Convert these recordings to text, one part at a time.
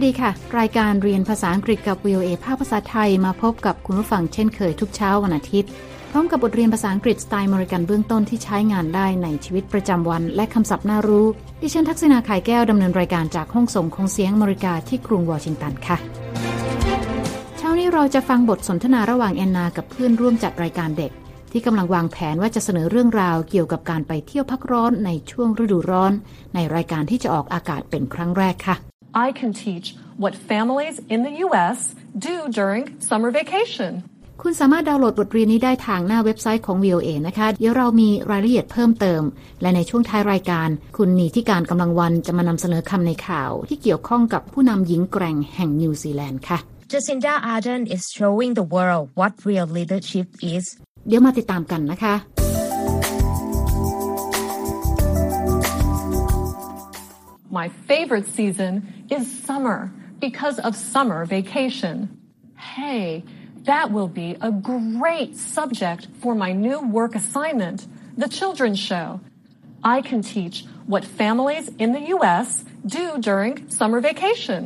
วัสดีค่ะ รายการเรียนภาษาอังกฤษกับ VOA ภาคภาษาไทยมาพบกับคุณผู้ฟังเช่นเคยทุกเช้าวันอาทิตย์ พร้อมกับบทเรียนภาษาอังกฤษสไตล์มริกันเบื้องต้นที่ใช้งานได้ในชีวิตประจำวันและคำศัพท์น่ารู้ ดิฉันทักษณาขายแก้วดำเนินรายการจากห้องส่งของเสียงมริกาที่กรุงวอชิงตันค่ะ เช้านี้เราจะฟังบทสนทนาระหว่างแอนนากับเพื่อนร่วมจัดรายการเด็ก ที่กำลังวางแผนว่าจะเสนอเรื่องราวเกี่ยวกับการไปเที่ยวพักร้อนในช่วงฤดูร้อน ในรายการที่จะออกอากาศเป็นครั้งแรกค่ะ I can teach what families in the U.S. do during summer vacation. คุณสามารถดาวน์โหลดบทเรียนนี้ได้ทางหน้าเว็บไซต์ของ VOA นะคะ เดี๋ยวเรามีรายละเอียดเพิ่มเติม และในช่วงท้ายรายการ คุณนีที่การกำลังวันจะมานำเสนอคำในข่าว ที่เกี่ยวข้องกับผู้นำหญิงแกร่งแห่งนิวซีแลนด์ค่ะ Jacinda Ardern is showing the world what real leadership is. เดี๋ยวมาติดตามกันนะคะ My favorite season is summer because of summer vacation. Hey, that will be a great subject for my new work assignment, the children's show. I can teach what families in the U.S. do during summer vacation.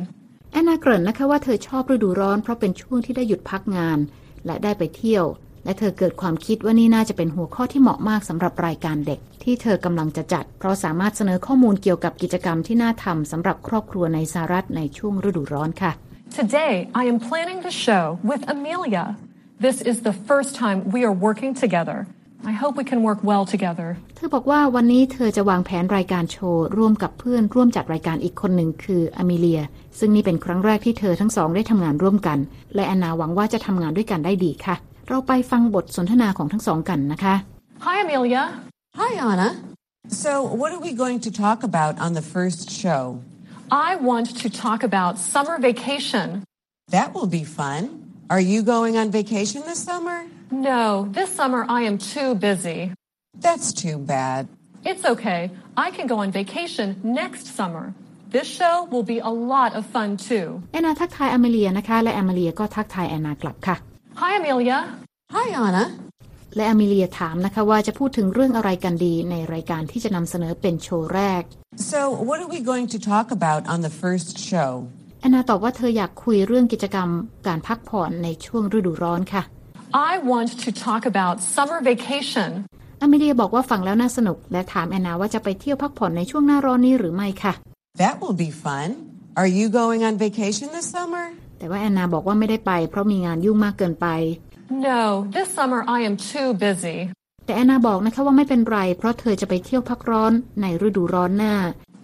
แอนนาเกริ่นนะคะว่าเธอชอบฤดูร้อนเพราะเป็นช่วงที่ได้หยุดพักงาน และได้ไปเที่ยว และเธอเกิดความคิดว่านี่น่าจะเป็นหัวข้อที่เหมาะมากสำหรับรายการเด็ก ที่เธอกำลังจะจัด เพราะสามารถเสนอข้อมูลเกี่ยวกับกิจกรรมที่น่าทำสำหรับครอบครัวในสหรัฐในช่วงฤดูร้อนค่ะ Today, I am planning the show with Amelia. This is the first time we are working together. I hope we can work well together. เธอบอกว่าวันนี้เธอจะวางแผนรายการโชว์ร่วมกับเพื่อนร่วมจัดรายการอีกคนหนึ่งคืออเมเลีย ซึ่งนี่เป็นครั้งแรกที่เธอทั้งสองได้ทำงานร่วมกัน และแอนนาหวังว่าจะทำงานด้วยกันได้ดีค่ะ เราไปฟังบทสนทนาของทั้งสองกันนะคะ Hi, Amelia. Hi, Anna. So, what are we going to talk about on the first show? I want to talk about summer vacation. That will be fun. Are you going on vacation this summer? No, this summer I am too busy. That's too bad. It's okay. I can go on vacation next summer. This show will be a lot of fun too. แอนนาทักทายอเมเลียนะคะ และอเมเลียก็ทักทายแอนนากลับค่ะ Hi, Amelia. Hi, Anna. และอเมเลียถามนะคะว่าจะพูดถึงเรื่องอะไรกันดีในรายการที่จะนำเสนอเป็นโชว์แรก So, what are we going to talk about on the first show? แอนนาตอบว่าเธออยากคุยเรื่องกิจกรรมการพักผ่อนในช่วงฤดูร้อนค่ะ I want to talk about summer vacation. อเมเลียบอกว่าฟังแล้วน่าสนุก และถามแอนนาว่าจะไปเที่ยวพักผ่อนในช่วงหน้าร้อนนี้หรือไม่ค่ะ That will be fun. Are you going on vacation this summer? แต่ว่าแอนนาบอกว่าไม่ได้ไปเพราะมีงานยุ่งมากเกินไป No, this summer I am too busy. แต่แอนนาบอกนะคะว่าไม่เป็นไร เพราะเธอจะไปเที่ยวพักร้อนในฤดูร้อนหน้า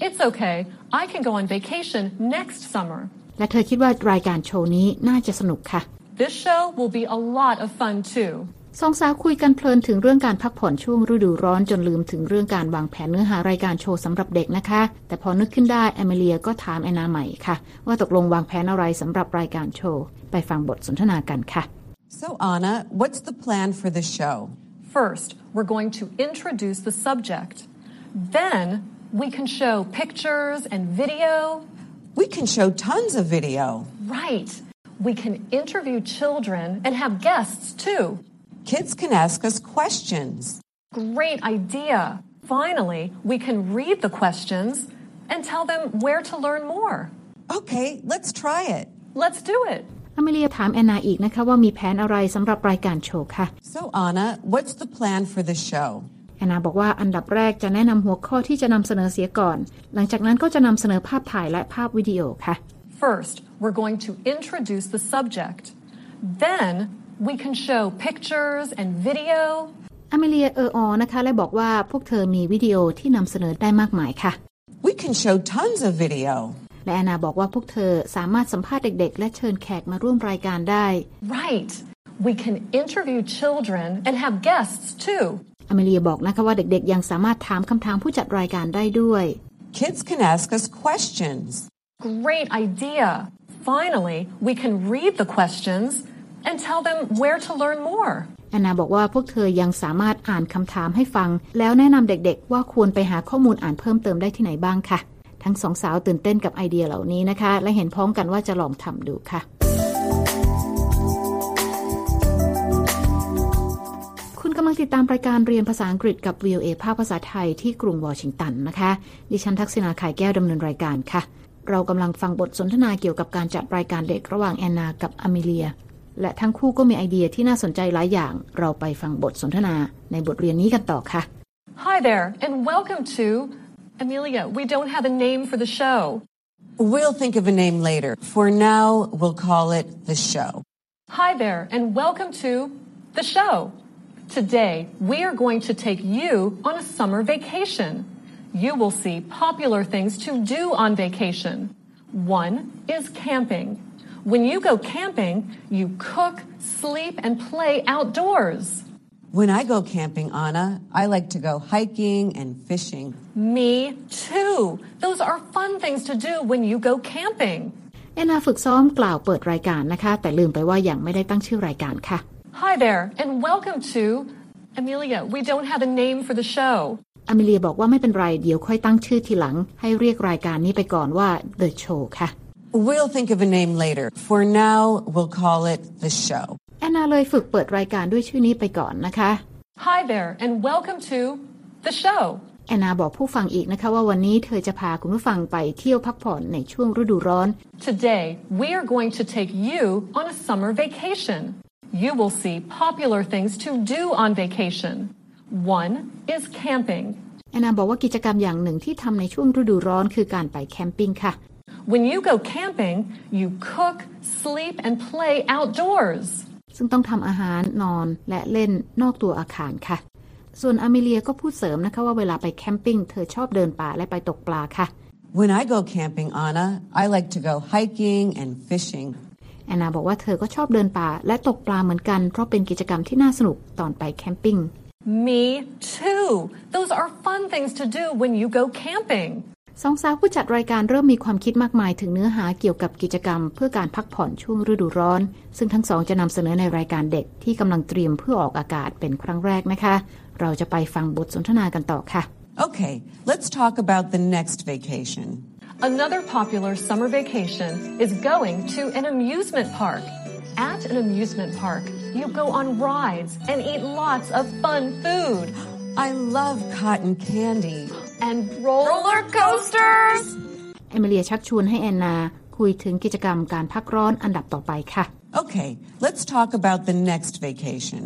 It's okay. I can go on vacation next summer. และเธอคิดว่ารายการโชว์นี้น่าจะสนุกค่ะ This show will be a lot of fun too. สองสาวคุยกันเพลินถึงเรื่องการพักผ่อนช่วงฤดูร้อนจนลืมถึงเรื่องการวางแผนเนื้อหารายการโชว์สำหรับเด็กนะคะ แต่พอนึกขึ้นได้แอมเลียก็ถามแอนนาใหม่ค่ะ ว่าตกลงวางแผนอะไรสำหรับรายการโชว์ ไปฟังบทสนทนากันค่ะ So, Anna, what's the plan for the show? First, we're going to introduce the subject. Then, we can show pictures and video. We can show tons of video. Right. We can interview children and have guests too. Kids can ask us questions. Great idea. Finally, we can read the questions and tell them where to learn more. Okay, let's try it. Let's do it. อเมเลียถามแอนนาอีกนะคะว่ามีแผนอะไรสำหรับรายการโชว์ค่ะ So, Anna, what's the plan for the show? แอนนาบอกว่าอันดับแรกจะแนะนำหัวข้อที่จะนำเสนอเสียก่อน หลังจากนั้นก็จะนำเสนอภาพถ่ายและภาพวิดีโอค่ะ First, we're going to introduce the subject. Then, we can show pictures and video. อเมเลียเอออนะคะ และบอกว่าพวกเธอมีวิดีโอที่นำเสนอได้มากมายค่ะ We can show tons of video. และแอนนาบอกว่าพวกเธอสามารถสัมภาษณ์เด็ก ๆ และเชิญแขกมาร่วมรายการได้ Right. We can interview children and have guests too. อเมเลียบอกนะคะว่าเด็กๆ ยังสามารถถามคำถามผู้จัดรายการได้ด้วย Kids can ask us questions. Great idea. Finally, we can read the questions and tell them where to learn more. แอนนาบอกว่าพวกเธอยังสามารถอ่านคำถามให้ฟัง แล้วแนะนำเด็กๆ ว่าควรไปหาข้อมูลอ่านเพิ่มเติมได้ที่ไหนบ้างค่ะ ทั้งสองสาวตื่นเต้นกับไอเดียเหล่านี้นะคะ และเห็นพ้องกันว่าจะลองทำดูค่ะ คุณกำลังติดตามรายการเรียนภาษาอังกฤษกับ VOA ภาคภาษาไทยที่กรุงวอชิงตันนะคะ ดิฉันทักษณาขายแก้วดำเนินรายการค่ะ เรากำลังฟังบทสนทนาเกี่ยวกับการจัดรายการเด็กระหว่างแอนนากับอเมเลีย และทั้งคู่ก็มีไอเดียที่น่าสนใจหลายอย่าง เราไปฟังบทสนทนาในบทเรียนนี้กันต่อค่ะ Hi there, and welcome to Amelia. We don't have a name for the show. We'll think of a name later. For now, we'll call it the show. Hi there, and welcome to the show. Today, we are going to take you on a summer vacation. You will see popular things to do on vacation. One is camping. When you go camping, you cook, sleep, and play outdoors. When I go camping, Anna, I like to go hiking and fishing. Me too. Those are fun things to do when you go camping. แอนนาฝึกซ้อมกล่าวเปิดรายการนะคะ แต่ลืมไปว่ายังไม่ได้ตั้งชื่อรายการค่ะ Hi there, and welcome to Amelia. We don't have a name for the show. อเมเลียบอกว่าไม่เป็นไร เดี๋ยวค่อยตั้งชื่อทีหลัง ให้เรียกรายการนี้ไปก่อนว่า The Show ค่ะ We'll think of a name later. For now, we'll call it the show. แอนนาเลยฝึกเปิดรายการด้วยชื่อนี้ไปก่อนนะคะ Hi there, and welcome to the show. แอนนาบอกผู้ฟังอีกนะคะว่าวันนี้เธอจะพาคุณผู้ฟังไปเที่ยวพักผ่อนในช่วงฤดูร้อน Today, we are going to take you on a summer vacation. You will see popular things to do on vacation. One is camping. แอนนาบอกว่ากิจกรรมอย่างหนึ่งที่ทำในช่วงฤดูร้อนคือการไปแคมปิ้งค่ะ When you go camping, you cook, sleep, and play outdoors. ซึ่งต้องทำอาหารนอนและเล่นนอกตัวอาคารค่ะ ส่วนอเมเลียก็พูดเสริมนะคะว่าเวลาไปแคมปิ้งเธอชอบเดินป่าและไปตกปลาค่ะ When I go camping, Anna, I like to go hiking and fishing. แอนนาบอกว่าเธอก็ชอบเดินป่าและตกปลาเหมือนกัน เพราะเป็นกิจกรรมที่น่าสนุกตอนไปแคมปิ้ง Me too. Those are fun things to do when you go camping. สองสาวผู้จัดรายการเริ่มมีความคิดมากมายถึงเนื้อหาเกี่ยวกับกิจกรรม เพื่อการพักผ่อนช่วงฤดูร้อน ซึ่งทั้งสองจะนำเสนอในรายการเด็กที่กำลังเตรียมเพื่อออกอากาศเป็นครั้งแรกนะคะ เราจะไปฟังบทสนทนากันต่อค่ะ Okay, let's talk about the next vacation. Another popular summer vacation is going to an amusement park. At an amusement park, you go on rides and eat lots of fun food. I love cotton candy. And roller coasters! เอมิเลียชักชวนให้แอนนา คุยถึงกิจกรรมการพักร้อนอันดับต่อไปค่ะ Okay, let's talk about the next vacation.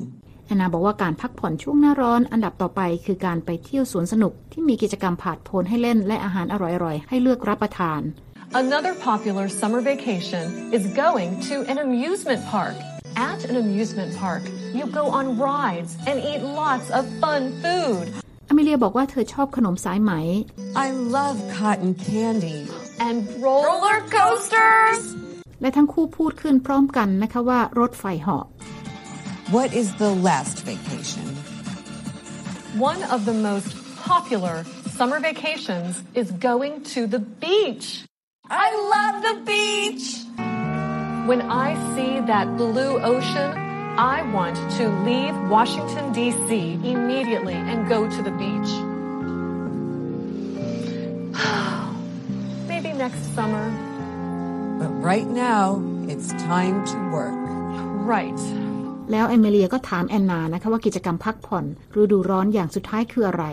แอนนาบอกว่าการพักผ่อนช่วงหน้าร้อนอันดับต่อไป คือการไปเที่ยวสวนสนุกที่มีกิจกรรมผาดโผนให้เล่นและอาหารอร่อยๆ ให้เลือกรับประทาน Another popular summer vacation is going to an amusement park. At an amusement park, you go on rides and eat lots of fun food. อเมเลียบอกว่าเธอชอบขนมสายไหม I love cotton candy. And roller coasters! และทั้งคู่พูดขึ้นพร้อมกันนะคะว่ารถไฟเหาะ What is the last vacation? One of the most popular summer vacations is going to the beach. I love the beach. When I see that blue ocean, I want to leave Washington, D.C. immediately and go to the beach. Maybe next summer. But right now, it's time to work. Right. แล้วเอมิเลียก็ถามแอนนานะคะว่ากิจกรรมพักผ่อนฤดูร้อนอย่างสุดท้ายคืออะไร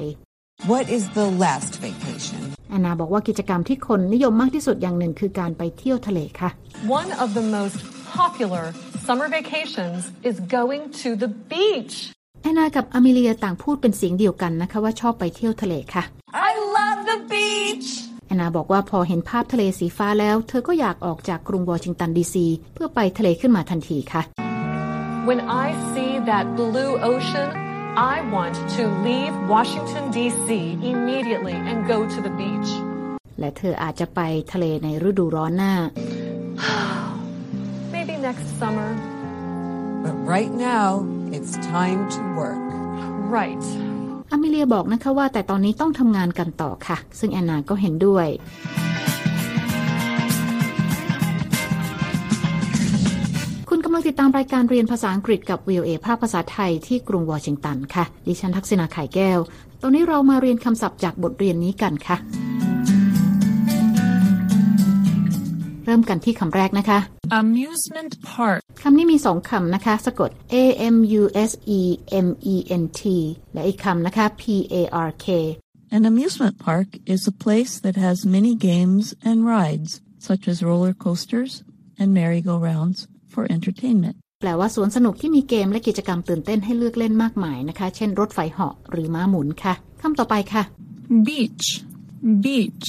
What is the last vacation? แอนนาบอกว่ากิจกรรมที่คนนิยมมากที่สุดอย่างหนึ่งคือการไปเที่ยวทะเลค่ะ One of the most popular summer vacations is going to the beach. แอนนากับอเมเลียต่างพูดเป็นเสียงเดียวกันนะคะว่าชอบไปเที่ยวทะเลค่ะ I love the beach. แอนนาบอกว่าพอเห็นภาพทะเลสีฟ้าแล้ว เธอก็อยากออกจากกรุงวอชิงตันดีซีเพื่อไปทะเลขึ้นมาทันทีค่ะ When I see that blue ocean, I want to leave Washington, D.C. immediately and go to the beach. และเธออาจจะไปทะเลในฤดูร้อนหน้า Maybe next summer. But right now, it's time to work. Right. อเมเลียบอกนะคะว่าแต่ตอนนี้ต้องทำงานกันต่อค่ะ ซึ่งแอนนาก็เห็นด้วย คุณกำลังติดตามรายการเรียนภาษาอังกฤษกับ VOA ภาคภาษาไทยที่กรุงวอชิงตันค่ะ ดิฉันทักษณาไข่แก้ว ตอนนี้เรามาเรียนคำศัพท์จากบทเรียนนี้กันค่ะ เริ่มกันที่คำแรกนะคะ Amusement park. คำนี้มีสองคำนะคะ สะกด A M U S E M E N T และอีกคำนะคะ P A R K An amusement park is a place that has many games and rides. such as roller coasters and merry-go-rounds, for entertainment. แปลว่าสวนสนุกที่มีเกมและกิจกรรมตื่นเต้นให้เลือกเล่นมากมายนะคะ เช่นรถไฟเหาะหรือม้าหมุนค่ะคำต่อไปค่ะ Beach. Beach.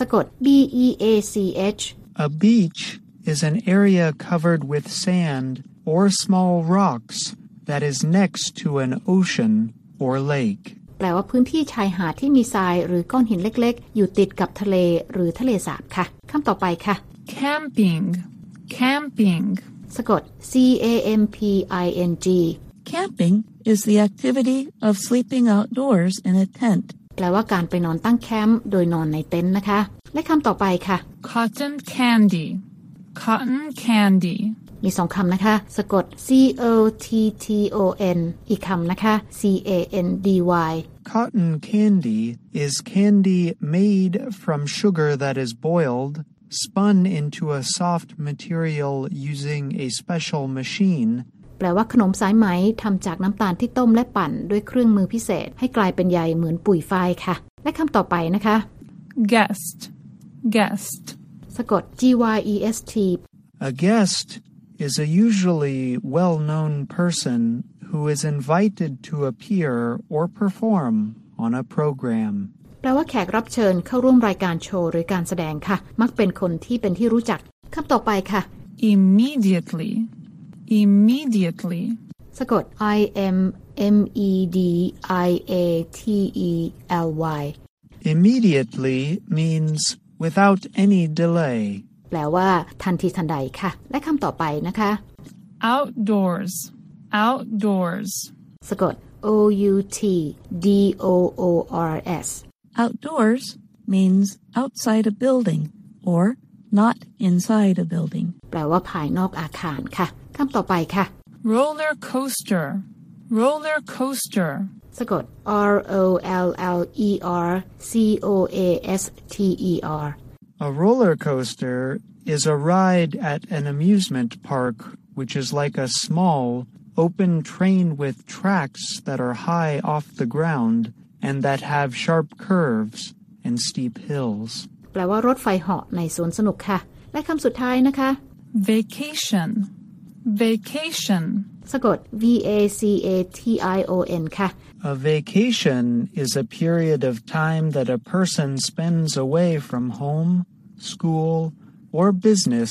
สะกด B E A C H A beach is an area covered with sand or small rocks that is next to an ocean or lake. แปลว่าพื้นที่ชายหาดที่มีทรายหรือก้อนหินเล็กๆ อยู่ติดกับทะเลหรือทะเลสาบค่ะคำต่อไปค่ะ Camping. Camping. สะกด C A M P I N G Camping is the activity of sleeping outdoors in a tent. แปลว่าการไปนอนตั้งแคมป์โดยนอนในเต็นท์นะคะ และคำต่อไปค่ะ Cotton candy. Cotton candy. มีสองคำนะคะ สะกด C O T T O N อีกคำนะคะ C A N D Y Cotton candy is candy made from sugar that is boiled, spun into a soft material using a special machine, แปลว่าขนมสายไหมทำจากน้ำตาลที่ต้มและปั่นด้วยเครื่องมือพิเศษ ให้กลายเป็นใยเหมือนปุ๋ยฝ้ายค่ะ และคำต่อไปนะคะ Guest. Guest. สะกด G Y E S T A guest is a usually well known person who is invited to appear or perform on a program. แปลว่าแขกรับเชิญเข้าร่วมรายการโชว์หรือการแสดงค่ะ มักเป็นคนที่เป็นที่รู้จักคำต่อไปค่ะ Immediately. Immediately. สะกด I M M E D I A T E L Y Immediately means without any delay. แปลว่า ทันทีทันใดค่ะ และคำต่อไปนะคะ Outdoors. Outdoors. สะกด O U T D O O R S Outdoors means outside a building or not inside a building. แปลว่าภายนอกอาคารค่ะคำต่อไปค่ะ Roller coaster. Roller coaster. สะกด R O L L E R C O A S T E R A roller coaster is a ride at an amusement park, which is like a small, open train with tracks that are high off the ground and that have sharp curves and steep hills. แปลว่ารถไฟเหาะในสวนสนุกค่ะ และคำสุดท้ายนะคะ Vacation. Vacation. สะกด V A C A T I O N ค่ะ A vacation is a period of time that a person spends away from home, school, or business,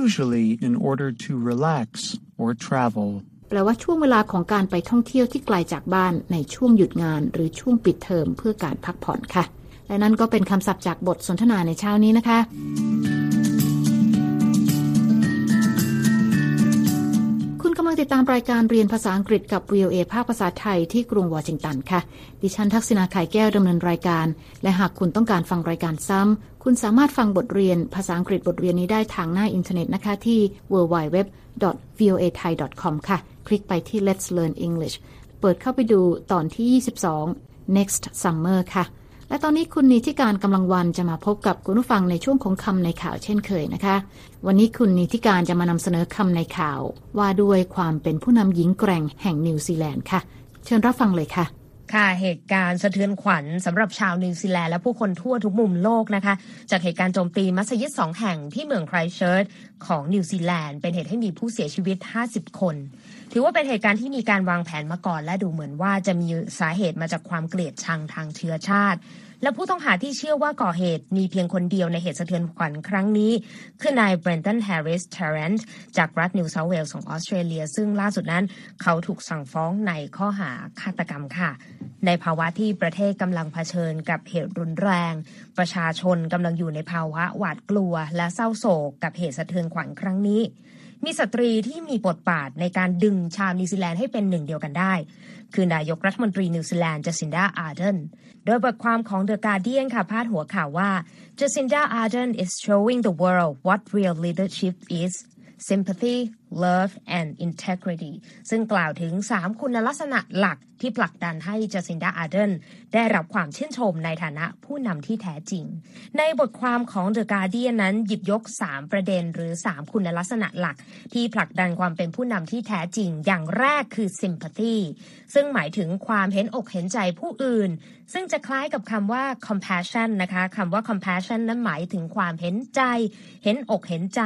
usually in order to relax or travel. แปลว่าช่วงเวลาของการไปท่องเที่ยวที่ไกลจากบ้านในช่วงหยุดงาน หรือช่วงปิดเทอมเพื่อการพักผ่อนค่ะ และนั่นก็เป็นคำศัพท์จากบทสนทนาในเช้านี้นะคะ คุณกำลังติดตามรายการเรียนภาษาอังกฤษกับ VOA ภาคภาษาไทยที่กรุงวอชิงตันค่ะ ดิฉันทักษณาไข่แก้วดำเนินรายการ และหากคุณต้องการฟังรายการซ้ำ คุณสามารถฟังบทเรียนภาษาอังกฤษบทเรียนนี้ได้ทางหน้าอินเทอร์เน็ตนะคะที่ www.voathai.com ค่ะ คลิกไปที่ Let's Learn English เปิดเข้าไปดูตอนที่ 22 next summer ค่ะ และตอนนี้คุณนิติการกำลังวันจะมาพบกับคุณผู้ฟังในช่วงของคำในข่าวเช่นเคยนะคะ วันนี้คุณนิติการจะมานำเสนอคำในข่าว ว่าด้วยความเป็นผู้นำหญิงแกร่งแห่งนิวซีแลนด์ค่ะ เชิญรับฟังเลยค่ะค่ะเหตุการณ์สะเทือนขวัญสำหรับชาวนิวซีแลนด์และผู้คนทั่วทุกมุมโลกนะคะ จากเหตุการณ์โจมตีมัสยิดสองแห่งที่เมืองไครเชิร์ชของนิวซีแลนด์เป็นเหตุให้มีผู้เสียชีวิต 50 คน ถือว่าเป็นเหตุการณ์ที่มีการวางแผนมาก่อน และดูเหมือนว่าจะมีสาเหตุมาจากความเกลียดชังทางเชื้อชาติ และผู้ต้องหาที่เชื่อว่าก่อเหตุมีเพียงคนเดียวในเหตุสะเทือนขวัญครั้งนี้ คือนายเบรนตันแฮร์ริสเทเรนต์จากรัฐนิวเซาเวลส์ของออสเตรเลีย ซึ่งล่าสุดนั้นเขาถูกสั่งฟ้องในข้อหาฆาตกรรมค่ะ ในภาวะที่ประเทศกำลังเผชิญกับเหตุรุนแรง ประชาชนกำลังอยู่ในภาวะหวาดกลัว และเศร้าโศกกับเหตุสะเทือนขวัญครั้งนี้ มีสตรีที่มีบทบาทในการดึงชาวนิวซีแลนด์ให้เป็นหนึ่งเดียวกันได้ คือนายกรัฐมนตรีนิวซีแลนด์จัสินดาอาร์เดนโดยบทความของ The Guardian ค่ะพาดหัวข่าวว่า Jacinda Ardern is showing the world what real leadership is sympathy love and integrity ซึ่งกล่าวถึง 3 คุณลักษณะหลักที่ผลักดันให้จัสินดาอาเดนได้รับความชื่นชมในฐานะผู้นำที่แท้จริง ในบทความของ The Guardian นั้นหยิบยก 3 ประเด็นหรือ 3 คุณลักษณะหลัก ที่ผลักดันความเป็นผู้นำที่แท้จริง อย่างแรกคือ sympathy ซึ่งหมายถึงความเห็นอกเห็นใจผู้อื่น ซึ่งจะคล้ายกับคำว่า compassion นะคะคำว่า compassion นั้นหมายถึงความเห็นใจ เห็นอกเห็นใจ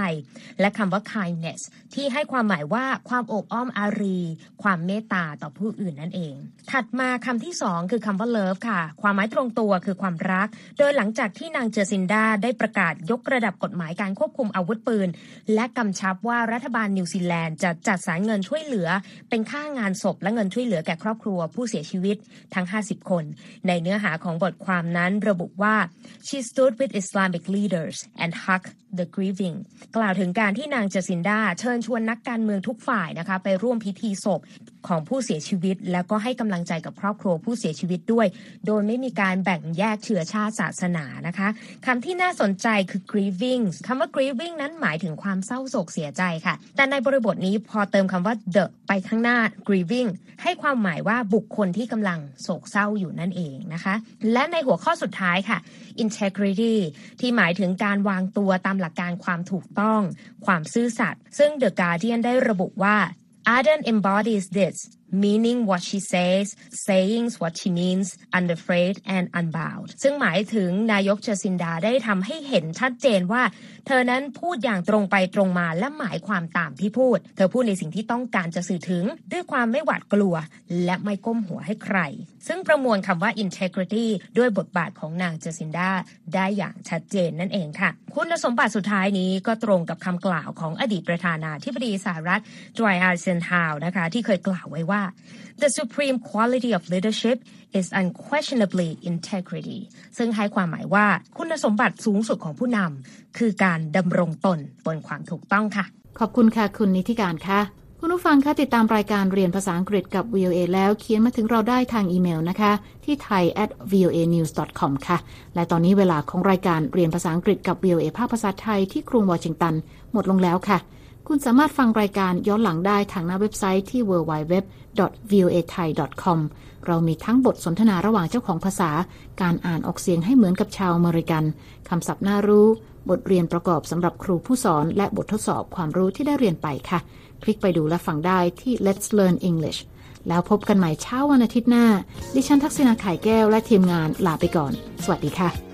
และคำว่า kindness ที่ให้ความหมายว่าความอบอ้อมอารี ความเมตตาต่อผู้อื่นนั่นเอง ถัดมาคำที่สองคือคำว่า love ค่ะ ความหมายตรงตัวคือความรัก โดยหลังจากที่นางเจอซินดาได้ประกาศยกระดับกฎหมายการควบคุมอาวุธปืน และกำชับว่ารัฐบาลนิวซีแลนด์จะจัดสรรเงินช่วยเหลือ เป็นค่างานศพและเงินช่วยเหลือแก่ครอบครัวผู้เสียชีวิตทั้ง 50 คน ในเนื้อหาของบทความนั้นระบุว่า she stood with Islamic leaders and hugged the grieving กล่าวถึงการที่นางเจสินดาเชิญชวนนักการเมืองทุกฝ่ายนะคะ ไปร่วมพิธีศพของผู้เสียชีวิต แล้วก็ให้กำลังใจกับครอบครัวผู้เสียชีวิตด้วย โดยไม่มีการแบ่งแยกเชื้อชาติศาสนานะคะคำที่น่าสนใจคือ grieving คำว่า grieving นั้นหมายถึงความเศร้าโศกเสียใจค่ะ แต่ในบริบทนี้พอเติมคำว่า the ไปข้างหน้า grieving ให้ความหมายว่าบุคคลที่กำลังโศกเศร้าอยู่นั่นเองนะคะ และในหัวข้อสุดท้ายค่ะ integrity ที่หมายถึงการวางตัวตามหลักการความถูกต้อง ความซื่อสัตย์ซึ่ง The Guardian Guardian ได้ระบุว่า Arden embodies this meaning what she says saying what she means unafraid and unbound ซึ่งหมายถึงนายกเจอซินดาได้ทำให้เห็นชัดเจนว่า เธอนั้นพูดอย่างตรงไปตรงมาและหมายความตามที่พูด เธอพูดในสิ่งที่ต้องการจะสื่อถึง ด้วยความไม่หวาดกลัว และไม่ก้มหัวให้ใคร ซึ่งประมวลคำว่า integrity ด้วยบทบาทของนางเจสินดาได้อย่างชัดเจนนั่นเองค่ะ คุณสมบัติสุดท้ายนี้ก็ตรงกับคำกล่าวของอดีตประธานาธิบดีสหรัฐจอยอาร์เซนฮาวนะคะ ที่เคยกล่าวไว้ว่า the supreme quality of leadership is unquestionably integrity ซึ่งให้ความหมายว่าคุณสมบัติสูงสุดของผู้นำคือการดำรงตนบนความถูกต้องค่ะ ขอบคุณค่ะคุณนิติการค่ะ คุณผู้ฟังคะติดตามรายการเรียนภาษาอังกฤษกับ VOA แล้วเขียนมาถึงเราได้ทางอีเมลนะคะ ที่ thai at voa news com ค่ะ และตอนนี้เวลาของรายการเรียนภาษาอังกฤษกับ VOA ภาคภาษาไทยที่กรุงวอชิงตัน หมดลงแล้วค่ะ คุณสามารถฟังรายการย้อนหลังได้ทางหน้าเว็บไซต์ที่ www.voathai.com เรามีทั้งบทสนทนาระหว่างเจ้าของภาษา การอ่านออกเสียงให้เหมือนกับชาวอเมริกันคำศัพท์น่ารู้ บทเรียนประกอบสำหรับครูผู้สอน และบททดสอบความรู้ที่ได้เรียนไปค่ะ คลิกไปดูและฟังได้ที่ Let's Learn English แล้วพบกันใหม่เช้าวันอาทิตย์หน้า ดิฉันทักษณาไข่แก้วและทีมงานลาไปก่อน สวัสดีค่ะ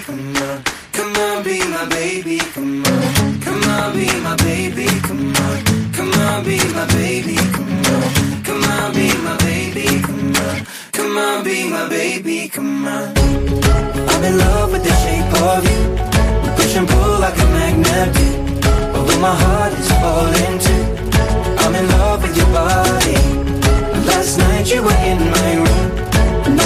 come on. Come on, be my baby, come on. Come on, be my baby, come on. Come on, be my baby, come on. Come on, be my baby, come on. Come on, be my baby, come on. I'm in love with the shape of you. Push and pull like a magnet do. Although my heart is falling too. I'm in love with your body. Last night you were in